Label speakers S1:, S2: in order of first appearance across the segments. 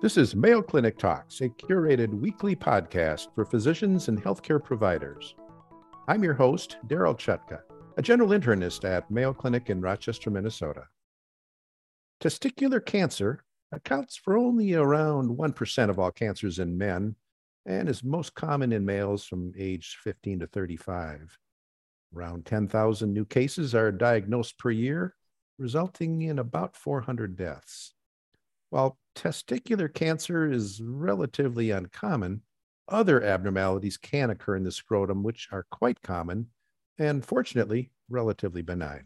S1: This is Mayo Clinic Talks, a curated weekly podcast for physicians and healthcare providers. I'm your host, Darryl Chutka, a general internist at Mayo Clinic in Rochester, Minnesota. Testicular cancer accounts for only around 1% of all cancers in men and is most common in males from age 15 to 35. Around 10,000 new cases are diagnosed per year, resulting in about 400 deaths. While testicular cancer is relatively uncommon, other abnormalities can occur in the scrotum, which are quite common and fortunately relatively benign.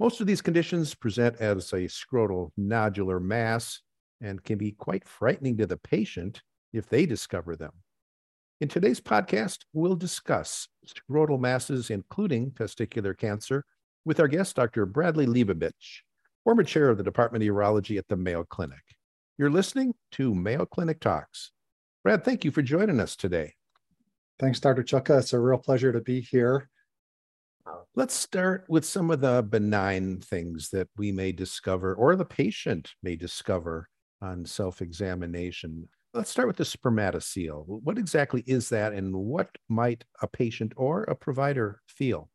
S1: Most of these conditions present as a scrotal nodular mass and can be quite frightening to the patient if they discover them. In today's podcast, we'll discuss scrotal masses, including testicular cancer, with our guest, Dr. Bradley Leibovich, former chair of the Department of Urology at the Mayo Clinic. You're listening to Mayo Clinic Talks. Brad, thank you for joining us today.
S2: Thanks, Dr. Chutka. It's a real pleasure to be here.
S1: Let's start with some of the benign things that we may discover or the patient may discover on self examination. Let's start with the spermatocele. What exactly is that, and what might a patient or a provider feel?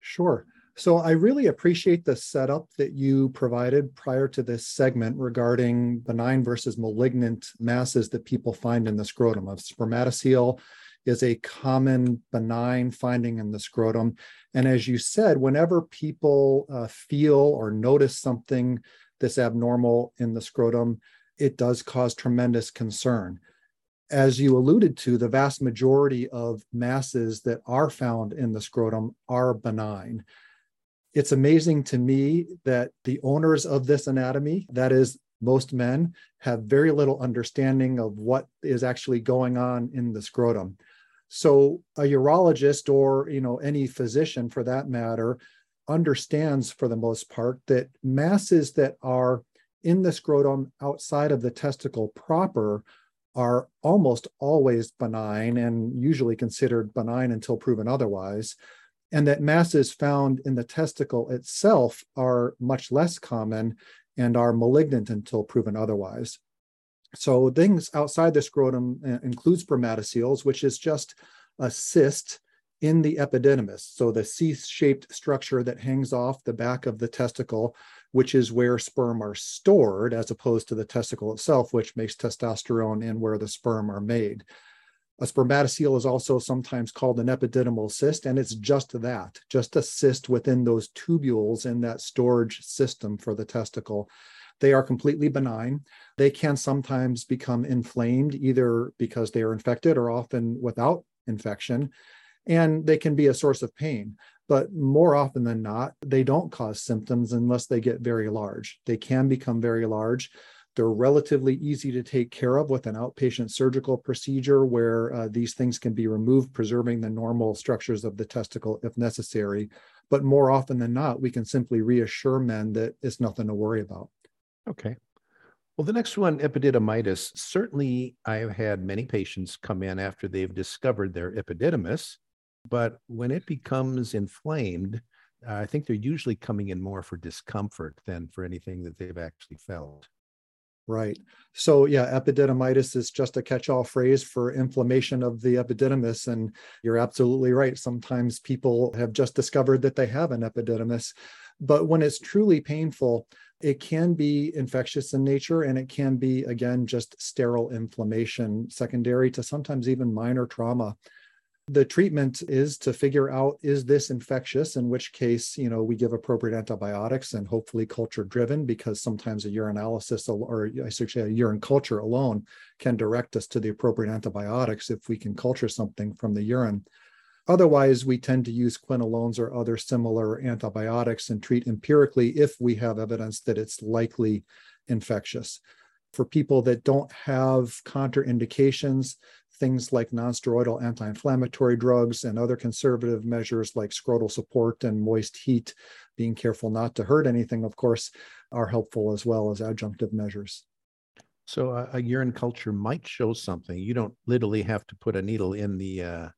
S2: Sure. So I really appreciate the setup that you provided prior to this segment regarding benign versus malignant masses that people find in the scrotum. A spermatocele is a common benign finding in the scrotum. And as you said, whenever people uh, feel or notice something that's abnormal in the scrotum, it does cause tremendous concern. As you alluded to, the vast majority of masses that are found in the scrotum are benign it's amazing to me that the owners of this anatomy, that is, most men, have very little understanding of what is actually going on in the scrotum. So a urologist or you know any physician for that matter understands for the most part that masses that are in the scrotum outside of the testicle proper are almost always benign and usually considered benign until proven otherwise and that masses found in the testicle itself are much less common and are malignant until proven otherwise. So things outside the scrotum uh, include spermatoceles, which is just a cyst in the epididymis. So the C-shaped structure that hangs off the back of the testicle, which is where sperm are stored, as opposed to the testicle itself, which makes testosterone and where the sperm are made. A spermatocele is also sometimes called an epididymal cyst, and it's just that, just a cyst within those tubules in that storage system for the testicle. They are completely benign. They can sometimes become inflamed, either because they are infected or often without infection, and they can be a source of pain. But more often than not, they don't cause symptoms unless they get very large. They can become very large. They're relatively easy to take care of with an outpatient surgical procedure where uh, these things can be removed, preserving the normal structures of the testicle if necessary. But more often than not, we can simply reassure men that it's nothing to worry about.
S1: Okay. Well, the next one, epididymitis. Certainly, I've had many patients come in after they've discovered their epididymis, but when it becomes inflamed, I think they're usually coming in more for discomfort than for anything that they've actually felt.
S2: Right. So, yeah, epididymitis is just a catch all phrase for inflammation of the epididymis. And you're absolutely right. Sometimes people have just discovered that they have an epididymis. But when it's truly painful, it can be infectious in nature and it can be, again, just sterile inflammation, secondary to sometimes even minor trauma. The treatment is to figure out is this infectious, in which case, you know, we give appropriate antibiotics and hopefully culture driven because sometimes a urinalysis or I should a urine culture alone can direct us to the appropriate antibiotics if we can culture something from the urine. Otherwise, we tend to use quinolones or other similar antibiotics and treat empirically if we have evidence that it's likely infectious. For people that don't have contraindications, things like nonsteroidal anti-inflammatory drugs and other conservative measures like scrotal support and moist heat, being careful not to hurt anything, of course, are helpful as well as adjunctive measures.
S1: So a, a urine culture might show something. You don't literally have to put a needle in the uh,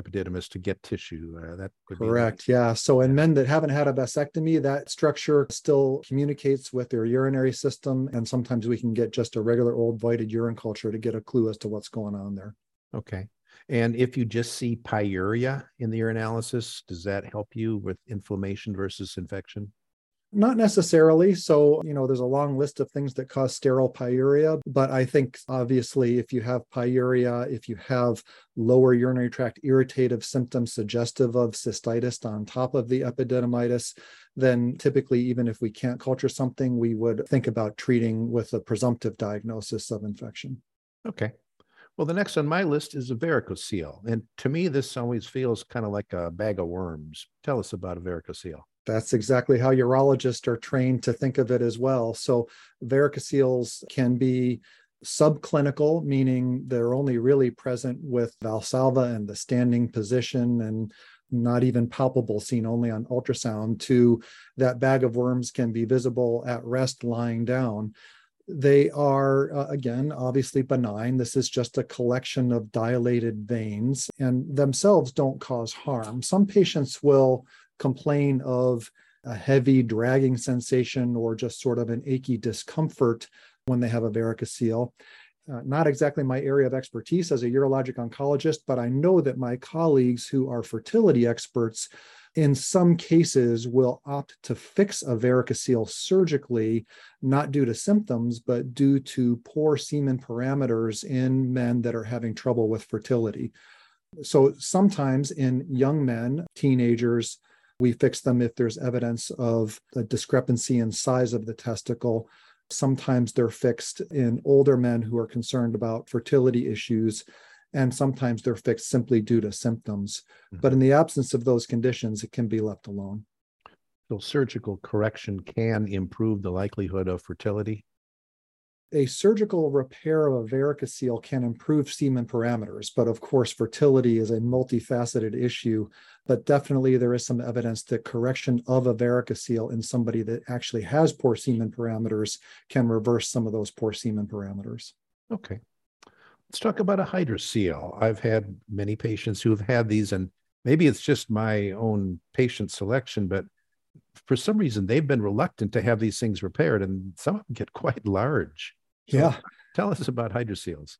S1: epididymis to get tissue. Uh, that
S2: correct. Yeah. So in men that haven't had a vasectomy, that structure still communicates with their urinary system, and sometimes we can get just a regular old voided urine culture to get a clue as to what's going on there.
S1: Okay. And if you just see pyuria in the urinalysis, does that help you with inflammation versus infection?
S2: Not necessarily. So, you know, there's a long list of things that cause sterile pyuria, but I think obviously if you have pyuria, if you have lower urinary tract irritative symptoms suggestive of cystitis on top of the epididymitis, then typically, even if we can't culture something, we would think about treating with a presumptive diagnosis of infection.
S1: Okay. Well, the next on my list is a varicocele. And to me, this always feels kind of like a bag of worms. Tell us about a varicocele.
S2: That's exactly how urologists are trained to think of it as well. So, varicoceles can be subclinical, meaning they're only really present with valsalva and the standing position and not even palpable, seen only on ultrasound, to that bag of worms can be visible at rest lying down. They are, uh, again, obviously benign. This is just a collection of dilated veins and themselves don't cause harm. Some patients will complain of a heavy dragging sensation or just sort of an achy discomfort when they have a varicocele. Uh, not exactly my area of expertise as a urologic oncologist, but I know that my colleagues who are fertility experts in some cases will opt to fix a varicocele surgically, not due to symptoms, but due to poor semen parameters in men that are having trouble with fertility. So sometimes in young men, teenagers, we fix them if there's evidence of a discrepancy in size of the testicle. Sometimes they're fixed in older men who are concerned about fertility issues, and sometimes they're fixed simply due to symptoms. Mm-hmm. But in the absence of those conditions, it can be left alone.
S1: So, surgical correction can improve the likelihood of fertility?
S2: A surgical repair of a varicocele can improve semen parameters, but of course, fertility is a multifaceted issue. But definitely, there is some evidence that correction of a varicocele in somebody that actually has poor semen parameters can reverse some of those poor semen parameters.
S1: Okay. Let's talk about a hydrocele. I've had many patients who have had these, and maybe it's just my own patient selection, but for some reason they've been reluctant to have these things repaired and some of them get quite large.
S2: So yeah.
S1: tell us about hydroceles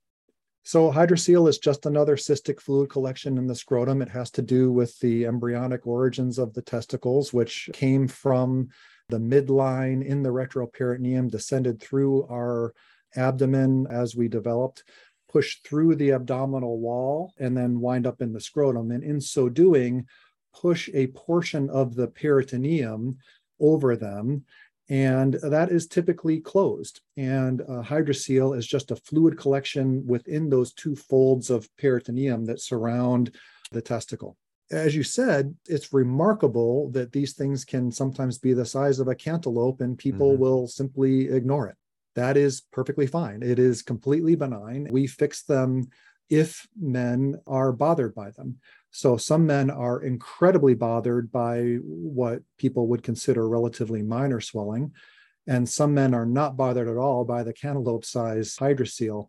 S2: so hydrocele is just another cystic fluid collection in the scrotum. It has to do with the embryonic origins of the testicles which came from the midline in the retroperitoneum descended through our abdomen as we developed push through the abdominal wall and then wind up in the scrotum. And in so doing push a portion of the peritoneum over them. And that is typically closed. And a hydrocele is just a fluid collection within those two folds of peritoneum that surround the testicle. As you said, it's remarkable that these things can sometimes be the size of a cantaloupe and people mm-hmm. will simply ignore it. That is perfectly fine. It is completely benign. We fix them if men are bothered by them. So some men are incredibly bothered by what people would consider relatively minor swelling, and some men are not bothered at all by the cantaloupe size hydrocele.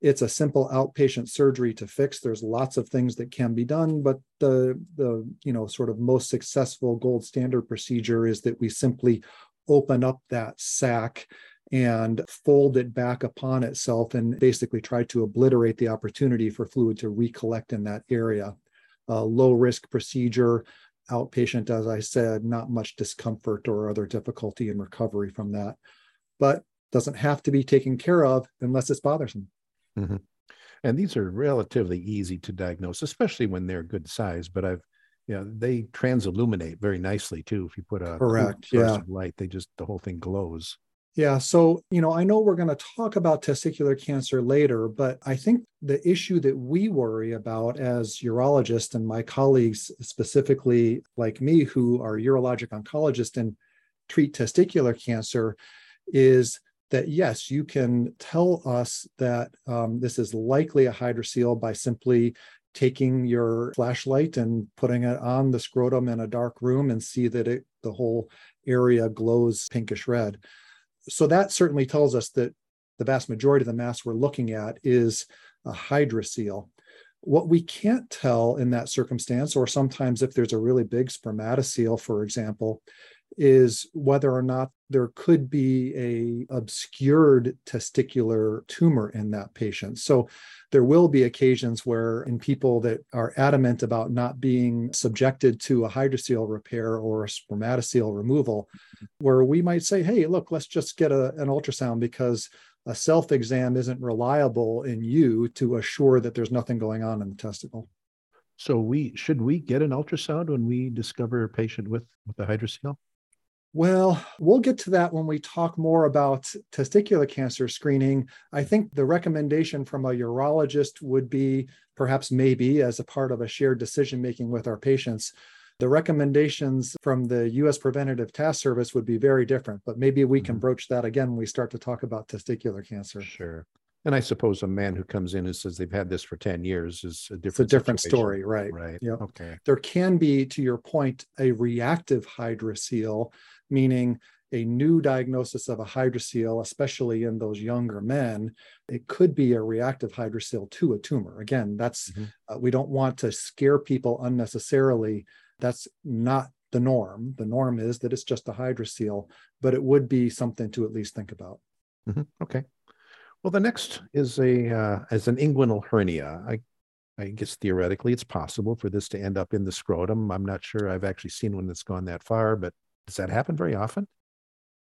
S2: It's a simple outpatient surgery to fix. There's lots of things that can be done, but the the you know sort of most successful gold standard procedure is that we simply open up that sac and fold it back upon itself and basically try to obliterate the opportunity for fluid to recollect in that area low risk procedure, outpatient, as I said, not much discomfort or other difficulty in recovery from that, but doesn't have to be taken care of unless it's bothersome.
S1: Mm-hmm. And these are relatively easy to diagnose, especially when they're good size. But I've, you know, they transilluminate very nicely too. If you put a
S2: correct, yeah,
S1: light, they just the whole thing glows.
S2: Yeah. So, you know, I know we're going to talk about testicular cancer later, but I think the issue that we worry about as urologists and my colleagues, specifically like me, who are urologic oncologists and treat testicular cancer, is that yes, you can tell us that um, this is likely a hydrocele by simply taking your flashlight and putting it on the scrotum in a dark room and see that it the whole area glows pinkish red so that certainly tells us that the vast majority of the mass we're looking at is a hydrocele. What we can't tell in that circumstance, or sometimes if there's a really big spermatocele, for example, is whether or not there could be a obscured testicular tumor in that patient. So there will be occasions where in people that are adamant about not being subjected to a hydrocele repair or a spermatocele removal, where we might say, hey, look, let's just get a, an ultrasound because a self exam isn't reliable in you to assure that there's nothing going on in the testicle.
S1: So we should we get an ultrasound when we discover a patient with with a hydrocele?
S2: Well, we'll get to that when we talk more about testicular cancer screening. I think the recommendation from a urologist would be perhaps maybe as a part of a shared decision making with our patients. The recommendations from the US Preventative Task Service would be very different, but maybe we can mm-hmm. broach that again when we start to talk about testicular cancer.
S1: Sure. And I suppose a man who comes in and says they've had this for 10 years is a different,
S2: it's a different story, right?
S1: Right.
S2: Yep.
S1: Okay.
S2: There can be, to your point, a reactive hydrocele meaning a new diagnosis of a hydrocele, especially in those younger men, it could be a reactive hydrocele to a tumor. Again, that's mm-hmm. uh, we don't want to scare people unnecessarily. That's not the norm. The norm is that it's just a hydrocele, but it would be something to at least think about.
S1: Mm-hmm. Okay. Well, the next is a uh, as an inguinal hernia. I I guess theoretically it's possible for this to end up in the scrotum. I'm not sure I've actually seen one that's gone that far, but does that happen very often?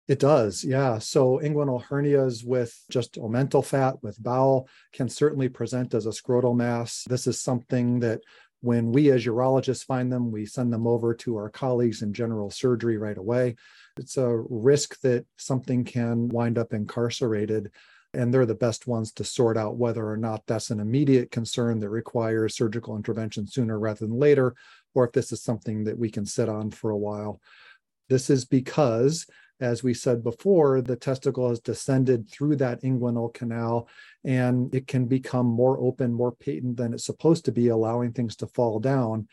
S2: It does, yeah. So inguinal hernias with just omental fat, with bowel, can certainly present as a scrotal mass. This is something that when we as urologists find them, we send them over to our colleagues in general surgery right away. It's a risk that something can wind up incarcerated, and they're the best ones to sort out whether or not that's an immediate concern that requires surgical intervention sooner rather than later, or if this is something that we can sit on for a while. This is because, as we said before, the testicle has descended through that inguinal canal and it can become more open, more patent than it's supposed to be, allowing things to fall down.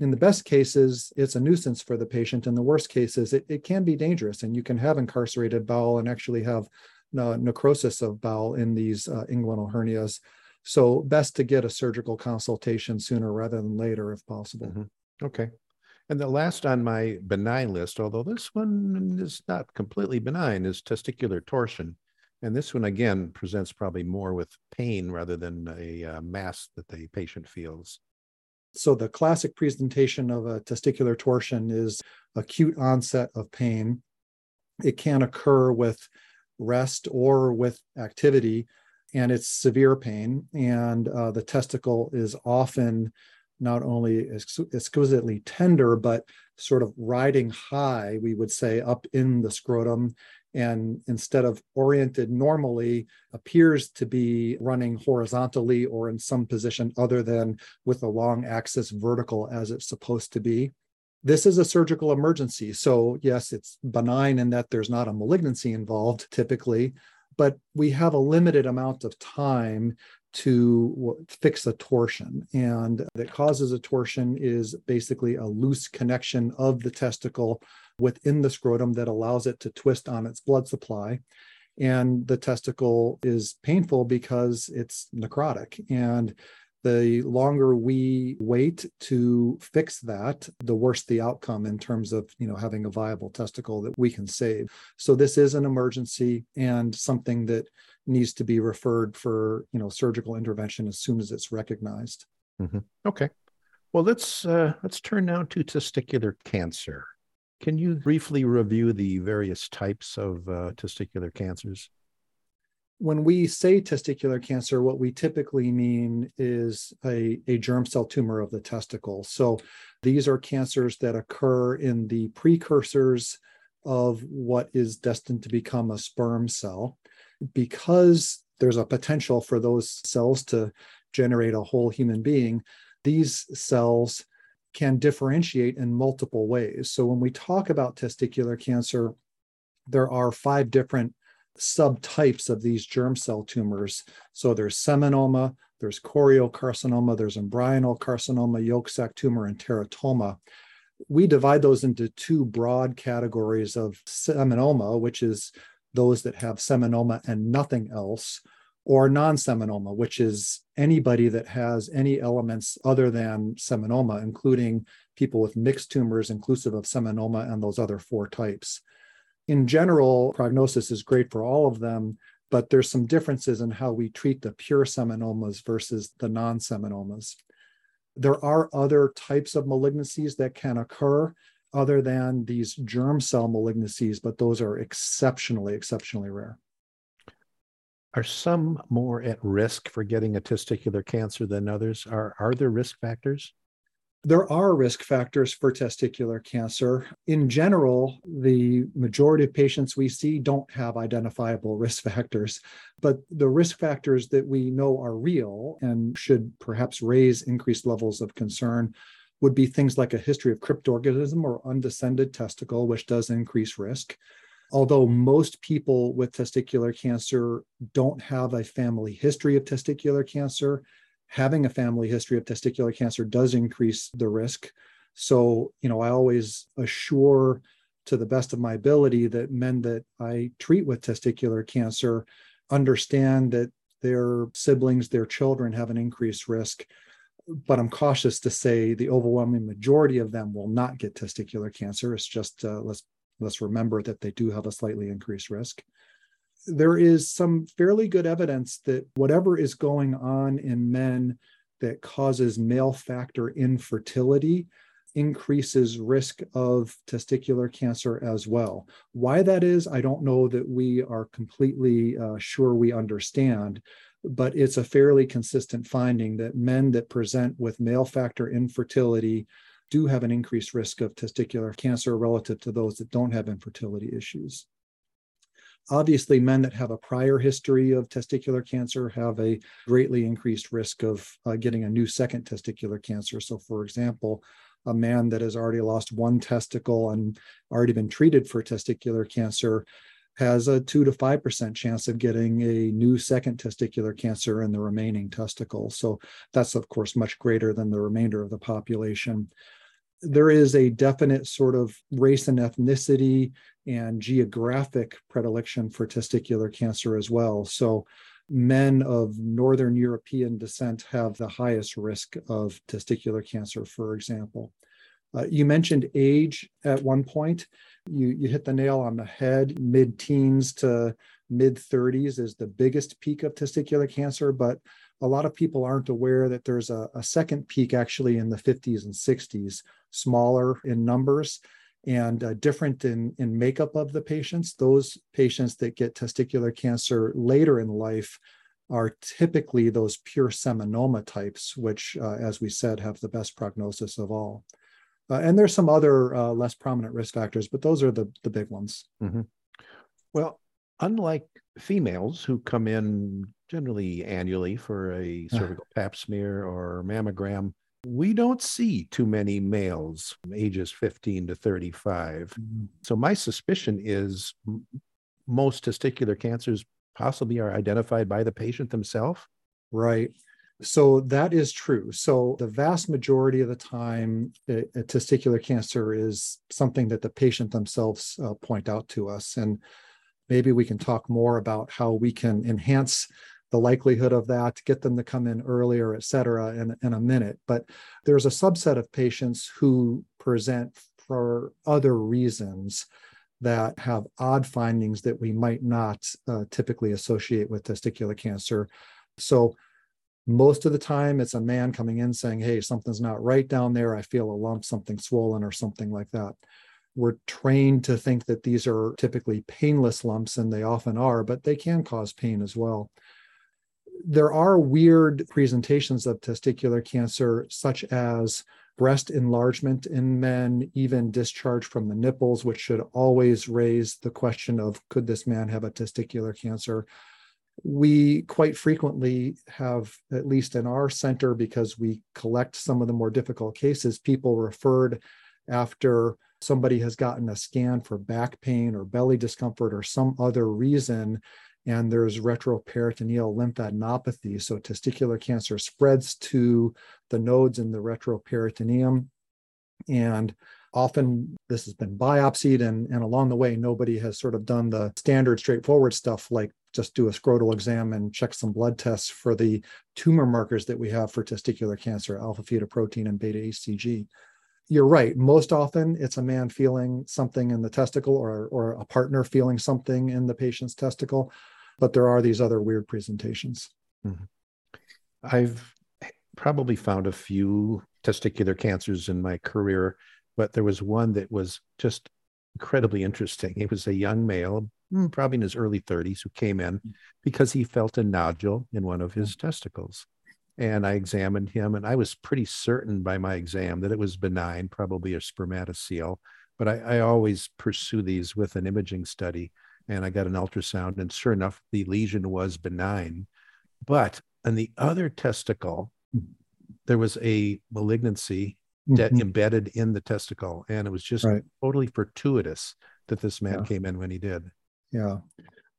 S2: In the best cases, it's a nuisance for the patient. In the worst cases, it, it can be dangerous, and you can have incarcerated bowel and actually have necrosis of bowel in these uh, inguinal hernias. So, best to get a surgical consultation sooner rather than later if possible.
S1: Mm-hmm. Okay. And the last on my benign list, although this one is not completely benign, is testicular torsion. And this one, again, presents probably more with pain rather than a uh, mass that the patient feels.
S2: So, the classic presentation of a testicular torsion is acute onset of pain. It can occur with rest or with activity, and it's severe pain. And uh, the testicle is often not only exquisitely tender, but sort of riding high, we would say, up in the scrotum. And instead of oriented normally, appears to be running horizontally or in some position other than with a long axis vertical as it's supposed to be. This is a surgical emergency. So, yes, it's benign in that there's not a malignancy involved typically, but we have a limited amount of time to fix a torsion. And that causes a torsion is basically a loose connection of the testicle within the scrotum that allows it to twist on its blood supply. And the testicle is painful because it's necrotic. And the longer we wait to fix that the worse the outcome in terms of you know having a viable testicle that we can save so this is an emergency and something that needs to be referred for you know surgical intervention as soon as it's recognized
S1: mm-hmm. okay well let's uh, let's turn now to testicular cancer can you briefly review the various types of uh, testicular cancers
S2: when we say testicular cancer, what we typically mean is a, a germ cell tumor of the testicle. So these are cancers that occur in the precursors of what is destined to become a sperm cell. Because there's a potential for those cells to generate a whole human being, these cells can differentiate in multiple ways. So when we talk about testicular cancer, there are five different subtypes of these germ cell tumors. So there's seminoma, there's choriocarcinoma, there's embryonal carcinoma, yolk sac tumor, and teratoma. We divide those into two broad categories of seminoma, which is those that have seminoma and nothing else, or non seminoma, which is anybody that has any elements other than seminoma, including people with mixed tumors, inclusive of seminoma and those other four types. In general, prognosis is great for all of them, but there's some differences in how we treat the pure seminomas versus the non seminomas. There are other types of malignancies that can occur other than these germ cell malignancies, but those are exceptionally, exceptionally rare.
S1: Are some more at risk for getting a testicular cancer than others? Are, are there risk factors?
S2: There are risk factors for testicular cancer. In general, the majority of patients we see don't have identifiable risk factors, but the risk factors that we know are real and should perhaps raise increased levels of concern would be things like a history of cryptorchidism or undescended testicle, which does increase risk. Although most people with testicular cancer don't have a family history of testicular cancer, having a family history of testicular cancer does increase the risk. So, you know, I always assure to the best of my ability that men that I treat with testicular cancer understand that their siblings, their children have an increased risk. But I'm cautious to say the overwhelming majority of them will not get testicular cancer. It's just uh, let's let's remember that they do have a slightly increased risk there is some fairly good evidence that whatever is going on in men that causes male factor infertility increases risk of testicular cancer as well. Why that is, I don't know that we are completely uh, sure we understand, but it's a fairly consistent finding that men that present with male factor infertility do have an increased risk of testicular cancer relative to those that don't have infertility issues. Obviously, men that have a prior history of testicular cancer have a greatly increased risk of uh, getting a new second testicular cancer. So, for example, a man that has already lost one testicle and already been treated for testicular cancer has a 2 to 5% chance of getting a new second testicular cancer in the remaining testicle. So that's, of course, much greater than the remainder of the population there is a definite sort of race and ethnicity and geographic predilection for testicular cancer as well. So, men of Northern European descent have the highest risk of testicular cancer, for example. Uh, you mentioned age at one point. You, you hit the nail on the head. Mid teens to mid 30s is the biggest peak of testicular cancer, but a lot of people aren't aware that there's a, a second peak actually in the 50s and 60s smaller in numbers and uh, different in, in makeup of the patients. Those patients that get testicular cancer later in life are typically those pure seminoma types, which, uh, as we said, have the best prognosis of all. Uh, and there's some other uh, less prominent risk factors, but those are the, the big ones.
S1: Mm-hmm. Well, unlike females who come in generally annually for a cervical pap smear or mammogram, we don't see too many males ages 15 to 35. Mm-hmm. So my suspicion is most testicular cancers possibly are identified by the patient themselves.
S2: Right. So that is true. So the vast majority of the time, a, a testicular cancer is something that the patient themselves uh, point out to us. And maybe we can talk more about how we can enhance the likelihood of that, get them to come in earlier, et cetera, in, in a minute. But there's a subset of patients who present for other reasons that have odd findings that we might not uh, typically associate with testicular cancer. So most of the time it's a man coming in saying, hey, something's not right down there. I feel a lump, something swollen or something like that. We're trained to think that these are typically painless lumps, and they often are, but they can cause pain as well there are weird presentations of testicular cancer, such as breast enlargement in men, even discharge from the nipples, which should always raise the question of could this man have a testicular cancer? We quite frequently have, at least in our center, because we collect some of the more difficult cases, people referred after somebody has gotten a scan for back pain or belly discomfort or some other reason and there's retroperitoneal lymphadenopathy. So testicular cancer spreads to the nodes in the retroperitoneum. And Often this has been biopsied, and, and along the way, nobody has sort of done the standard, straightforward stuff like just do a scrotal exam and check some blood tests for the tumor markers that we have for testicular cancer, alpha fetoprotein and beta HCG. You're right. Most often, it's a man feeling something in the testicle or, or a partner feeling something in the patient's testicle, but there are these other weird presentations. Mm-hmm.
S1: I've probably found a few testicular cancers in my career, but there was one that was just incredibly interesting. He was a young male, hmm, probably in his early 30s, who came in because he felt a nodule in one of his testicles. And I examined him, and I was pretty certain by my exam that it was benign, probably a spermatocele. But I, I always pursue these with an imaging study. And I got an ultrasound, and sure enough, the lesion was benign. But on the other testicle, there was a malignancy that mm-hmm. embedded in the testicle. And it was just right. totally fortuitous that this man yeah. came in when he did.
S2: Yeah.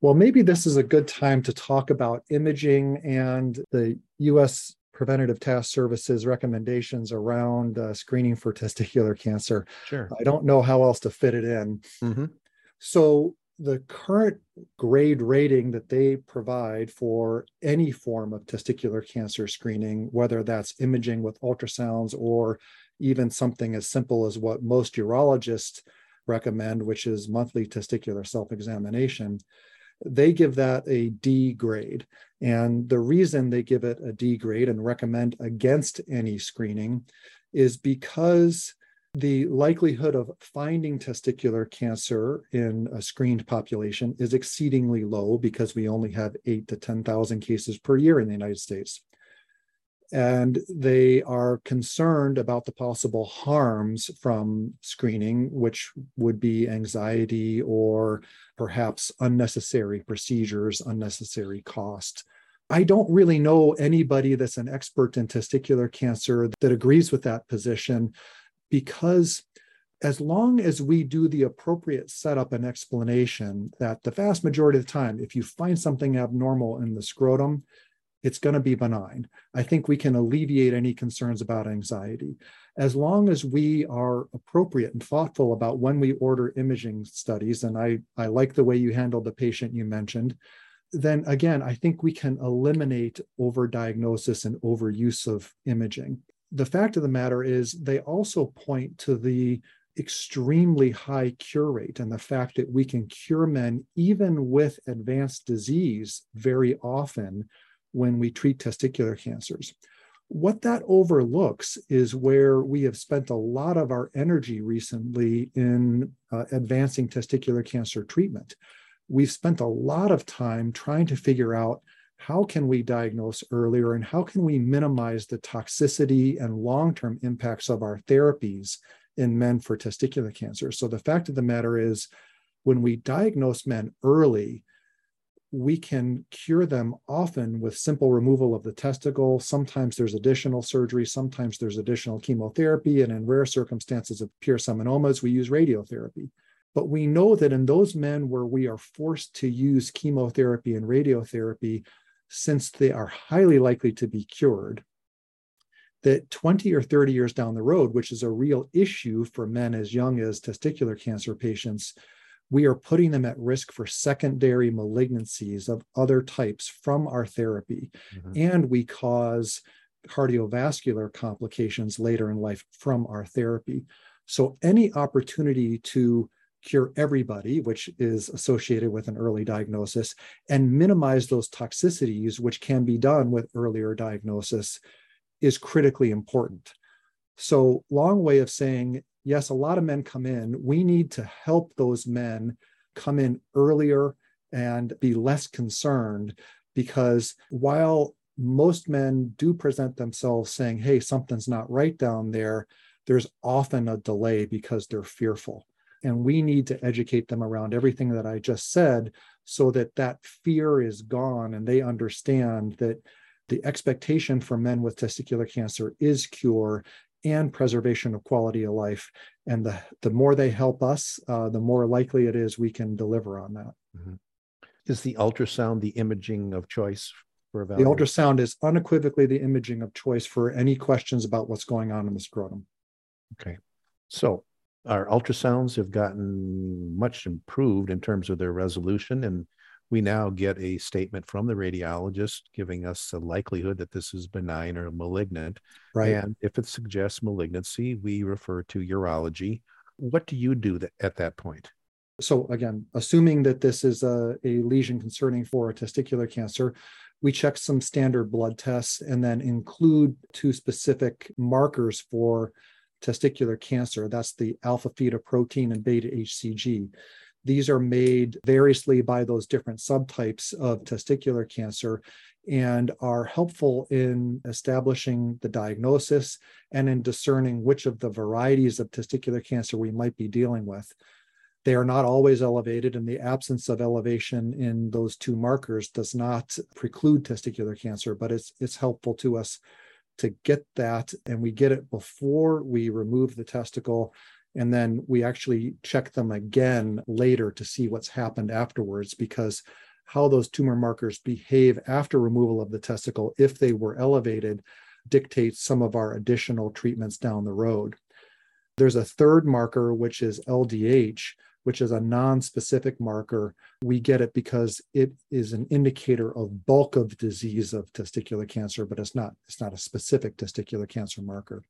S2: Well, maybe this is a good time to talk about imaging and the US Preventative Task Services recommendations around uh, screening for testicular cancer.
S1: Sure.
S2: I don't know how else to fit it in. Mm-hmm. So, the current grade rating that they provide for any form of testicular cancer screening, whether that's imaging with ultrasounds or even something as simple as what most urologists recommend, which is monthly testicular self examination, they give that a D grade. And the reason they give it a D grade and recommend against any screening is because the likelihood of finding testicular cancer in a screened population is exceedingly low because we only have eight to 10,000 cases per year in the United States. And they are concerned about the possible harms from screening, which would be anxiety or perhaps unnecessary procedures, unnecessary cost. I don't really know anybody that's an expert in testicular cancer that agrees with that position because as long as we do the appropriate setup and explanation that the vast majority of the time, if you find something abnormal in the scrotum, it's going to be benign. I think we can alleviate any concerns about anxiety. As long as we are appropriate and thoughtful about when we order imaging studies, and I, I like the way you handled the patient you mentioned, then again, I think we can eliminate overdiagnosis and overuse of imaging the fact of the matter is they also point to the extremely high cure rate and the fact that we can cure men even with advanced disease very often when we treat testicular cancers. What that overlooks is where we have spent a lot of our energy recently in uh, advancing testicular cancer treatment. We've spent a lot of time trying to figure out how can we diagnose earlier and how can we minimize the toxicity and long-term impacts of our therapies in men for testicular cancer so the fact of the matter is when we diagnose men early we can cure them often with simple removal of the testicle. Sometimes there's additional surgery sometimes there's additional chemotherapy and in rare circumstances of pure seminomas we use radiotherapy. But we know that in those men where we are forced to use chemotherapy and radiotherapy since they are highly likely to be cured, that 20 or 30 years down the road, which is a real issue for men as young as testicular cancer patients, we are putting them at risk for secondary malignancies of other types from our therapy. Mm-hmm. And we cause cardiovascular complications later in life from our therapy. So, any opportunity to cure everybody, which is associated with an early diagnosis, and minimize those toxicities, which can be done with earlier diagnosis, is critically important. So, long way of saying, yes, a lot of men come in. We need to help those men come in earlier and be less concerned because while most men do present themselves saying, hey, something's not right down there, there's often a delay because they're fearful. And we need to educate them around everything that I just said so that that fear is gone and they understand that the expectation for men with testicular cancer is cure and preservation of quality of life. And the, the more they help us, uh, the more likely it is we can deliver on that. Mm-hmm.
S1: Is the ultrasound the imaging of choice for
S2: evaluation? The ultrasound is unequivocally the imaging of choice for any questions about what's going on in the scrotum.
S1: Okay. So Our ultrasounds have gotten much improved in terms of their resolution, and we now get a statement from the radiologist giving us a likelihood that this is benign or malignant.
S2: Right.
S1: And if it suggests malignancy, we refer to urology. What do you do that, at that point?
S2: So, again, assuming that this is a, a lesion concerning for a testicular cancer, we check some standard blood tests and then include two specific markers for testicular cancer. That's the alpha fetoprotein and beta HCG. These are made variously by those different subtypes of testicular cancer and are helpful in establishing the diagnosis and in discerning which of the varieties of testicular cancer we might be dealing with. They are not always elevated, and the absence of elevation in those two markers does not preclude testicular cancer, but it's, it's helpful to us to get that, and we get it before we remove the testicle. And then we actually check them again later to see what's happened afterwards because how those tumor markers behave after removal of the testicle, if they were elevated, dictates some of our additional treatments down the road. There's a third marker, which is LDH, which is a non-specific marker. We get it because it is an indicator of bulk of disease of testicular cancer, but it's not, it's not a specific testicular cancer marker.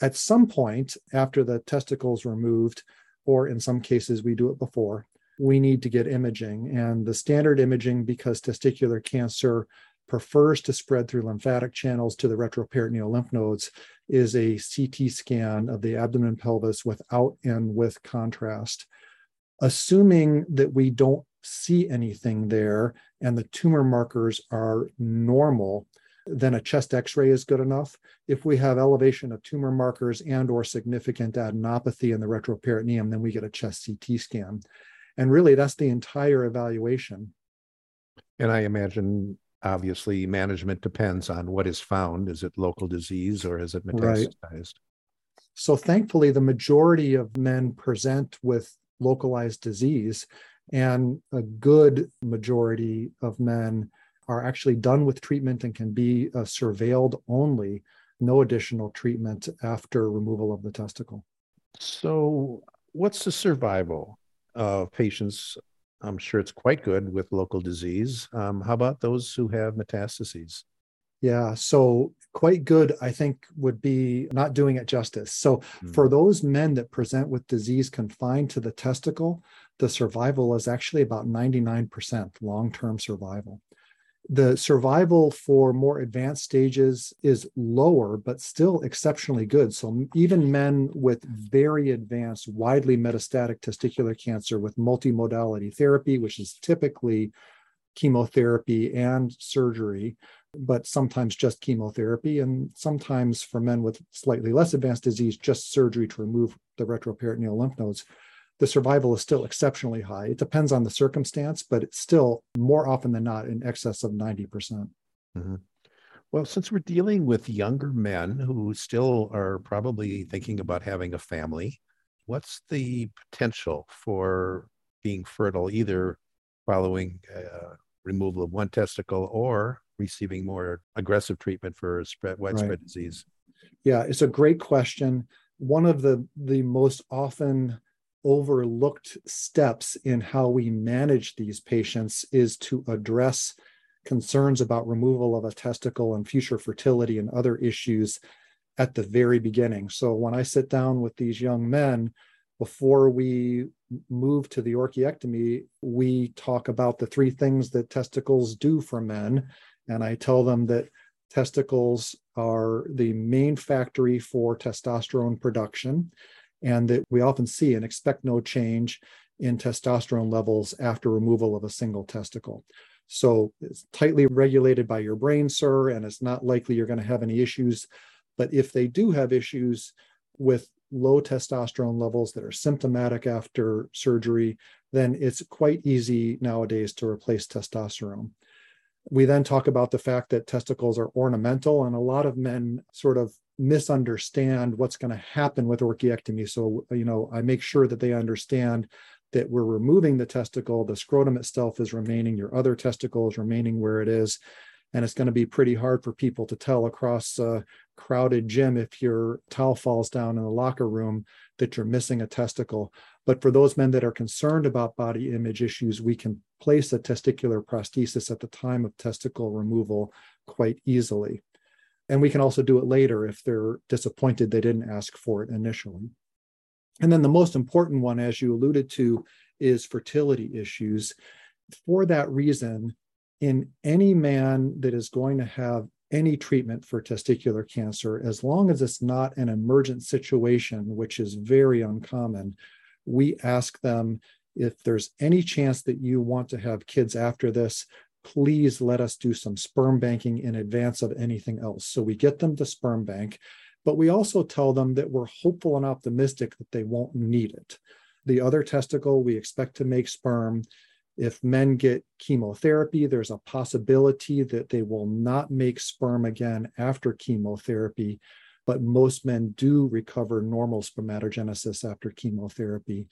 S2: At some point after the testicles removed, or in some cases we do it before, we need to get imaging. And the standard imaging, because testicular cancer prefers to spread through lymphatic channels to the retroperitoneal lymph nodes, is a CT scan of the abdomen and pelvis without and with contrast. Assuming that we don't see anything there and the tumor markers are normal, then a chest x-ray is good enough. If we have elevation of tumor markers and or significant adenopathy in the retroperitoneum, then we get a chest CT scan. And really that's the entire evaluation.
S1: And I imagine obviously management depends on what is found. Is it local disease or is it metastasized? Right.
S2: So thankfully, the majority of men present with localized disease, and a good majority of men are actually done with treatment and can be uh, surveilled only, no additional treatment after removal of the testicle.
S1: So, what's the survival of patients I'm sure it's quite good with local disease. Um, how about those who have metastases?
S2: Yeah, so quite good, I think, would be not doing it justice. So, mm. for those men that present with disease confined to the testicle, the survival is actually about 99% long term survival the survival for more advanced stages is lower, but still exceptionally good. So even men with very advanced, widely metastatic testicular cancer with multimodality therapy, which is typically chemotherapy and surgery, but sometimes just chemotherapy, and sometimes for men with slightly less advanced disease, just surgery to remove the retroperitoneal lymph nodes the survival is still exceptionally high. It depends on the circumstance, but it's still more often than not in excess of 90%. percent mm hmm
S1: Well, since we're dealing with younger men who still are probably thinking about having a family, what's the potential for being fertile either following uh, removal of one testicle or receiving more aggressive treatment for spread, widespread right. disease?
S2: Yeah, it's a great question. One of the the most often overlooked steps in how we manage these patients is to address concerns about removal of a testicle and future fertility and other issues at the very beginning. So when I sit down with these young men, before we move to the orchiectomy, we talk about the three things that testicles do for men. And I tell them that testicles are the main factory for testosterone production and that we often see and expect no change in testosterone levels after removal of a single testicle. So it's tightly regulated by your brain, sir, and it's not likely you're going to have any issues. But if they do have issues with low testosterone levels that are symptomatic after surgery, then it's quite easy nowadays to replace testosterone. We then talk about the fact that testicles are ornamental, and a lot of men sort of misunderstand what's going to happen with orchiectomy. So, you know, I make sure that they understand that we're removing the testicle, the scrotum itself is remaining, your other testicle is remaining where it is. And it's going to be pretty hard for people to tell across a crowded gym if your towel falls down in the locker room that you're missing a testicle. But for those men that are concerned about body image issues, we can place a testicular prosthesis at the time of testicle removal quite easily. And we can also do it later if they're disappointed they didn't ask for it initially. And then the most important one, as you alluded to, is fertility issues. For that reason, in any man that is going to have any treatment for testicular cancer, as long as it's not an emergent situation, which is very uncommon, we ask them if there's any chance that you want to have kids after this, please let us do some sperm banking in advance of anything else. So we get them to sperm bank, but we also tell them that we're hopeful and optimistic that they won't need it. The other testicle, we expect to make sperm. If men get chemotherapy, there's a possibility that they will not make sperm again after chemotherapy, but most men do recover normal spermatogenesis after chemotherapy.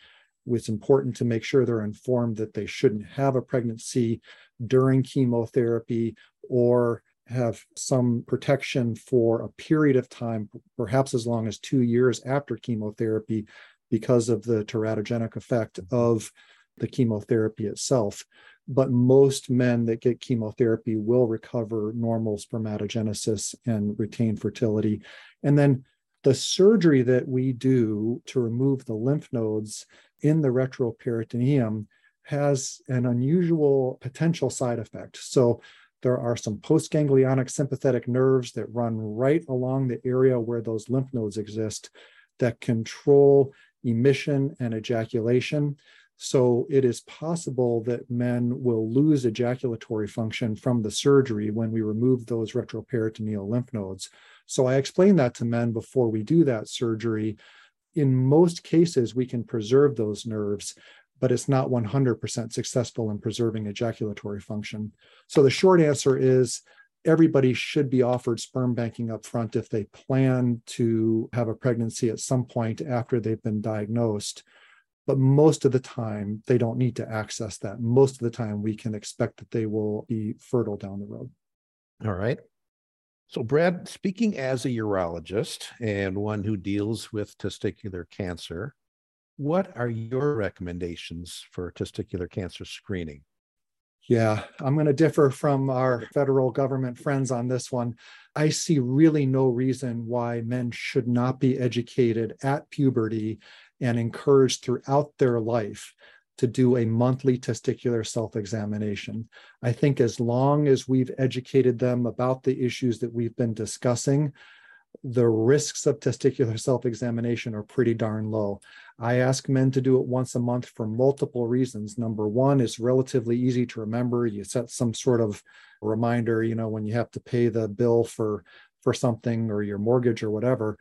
S2: It's important to make sure they're informed that they shouldn't have a pregnancy during chemotherapy or have some protection for a period of time, perhaps as long as two years after chemotherapy, because of the teratogenic effect of the chemotherapy itself. But most men that get chemotherapy will recover normal spermatogenesis and retain fertility. And then the surgery that we do to remove the lymph nodes in the retroperitoneum has an unusual potential side effect. So there are some postganglionic sympathetic nerves that run right along the area where those lymph nodes exist that control emission and ejaculation. So it is possible that men will lose ejaculatory function from the surgery when we remove those retroperitoneal lymph nodes. So I explain that to men before we do that surgery. In most cases, we can preserve those nerves, but it's not 100% successful in preserving ejaculatory function. So the short answer is everybody should be offered sperm banking up front if they plan to have a pregnancy at some point after they've been diagnosed. But most of the time, they don't need to access that. Most of the time, we can expect that they will be fertile down the road.
S1: All right. So, Brad, speaking as a urologist and one who deals with testicular cancer, what are your recommendations for testicular cancer screening?
S2: Yeah, I'm going to differ from our federal government friends on this one. I see really no reason why men should not be educated at puberty and encouraged throughout their life to do a monthly testicular self examination. I think as long as we've educated them about the issues that we've been discussing, the risks of testicular self examination are pretty darn low. I ask men to do it once a month for multiple reasons. Number one is relatively easy to remember. You set some sort of reminder, you know, when you have to pay the bill for for something or your mortgage or whatever.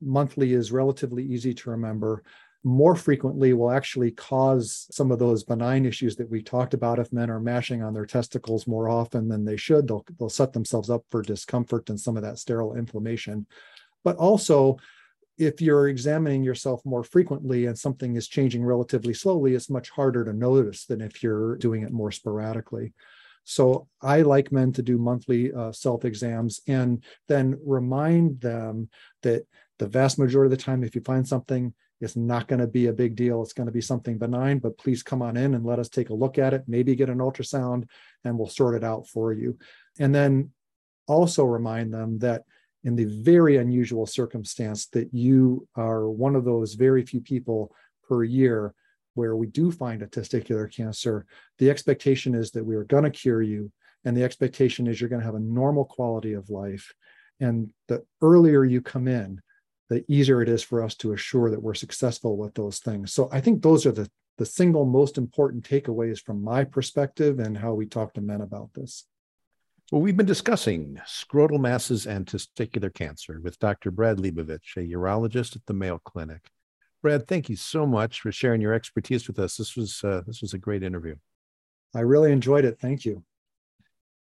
S2: Monthly is relatively easy to remember more frequently will actually cause some of those benign issues that we talked about. If men are mashing on their testicles more often than they should, they'll, they'll set themselves up for discomfort and some of that sterile inflammation. But also, if you're examining yourself more frequently and something is changing relatively slowly, it's much harder to notice than if you're doing it more sporadically. So I like men to do monthly uh, self exams and then remind them that the vast majority of the time, if you find something it's not going to be a big deal. It's going to be something benign, but please come on in and let us take a look at it, maybe get an ultrasound, and we'll sort it out for you. And then also remind them that in the very unusual circumstance that you are one of those very few people per year where we do find a testicular cancer, the expectation is that we are going to cure you. And the expectation is you're going to have a normal quality of life. And the earlier you come in, the easier it is for us to assure that we're successful with those things. So I think those are the, the single most important takeaways from my perspective and how we talk to men about this.
S1: Well, we've been discussing scrotal masses and testicular cancer with Dr. Brad Leibovich, a urologist at the Mayo Clinic. Brad, thank you so much for sharing your expertise with us. This was uh, this was a great interview.
S2: I really enjoyed it. Thank you.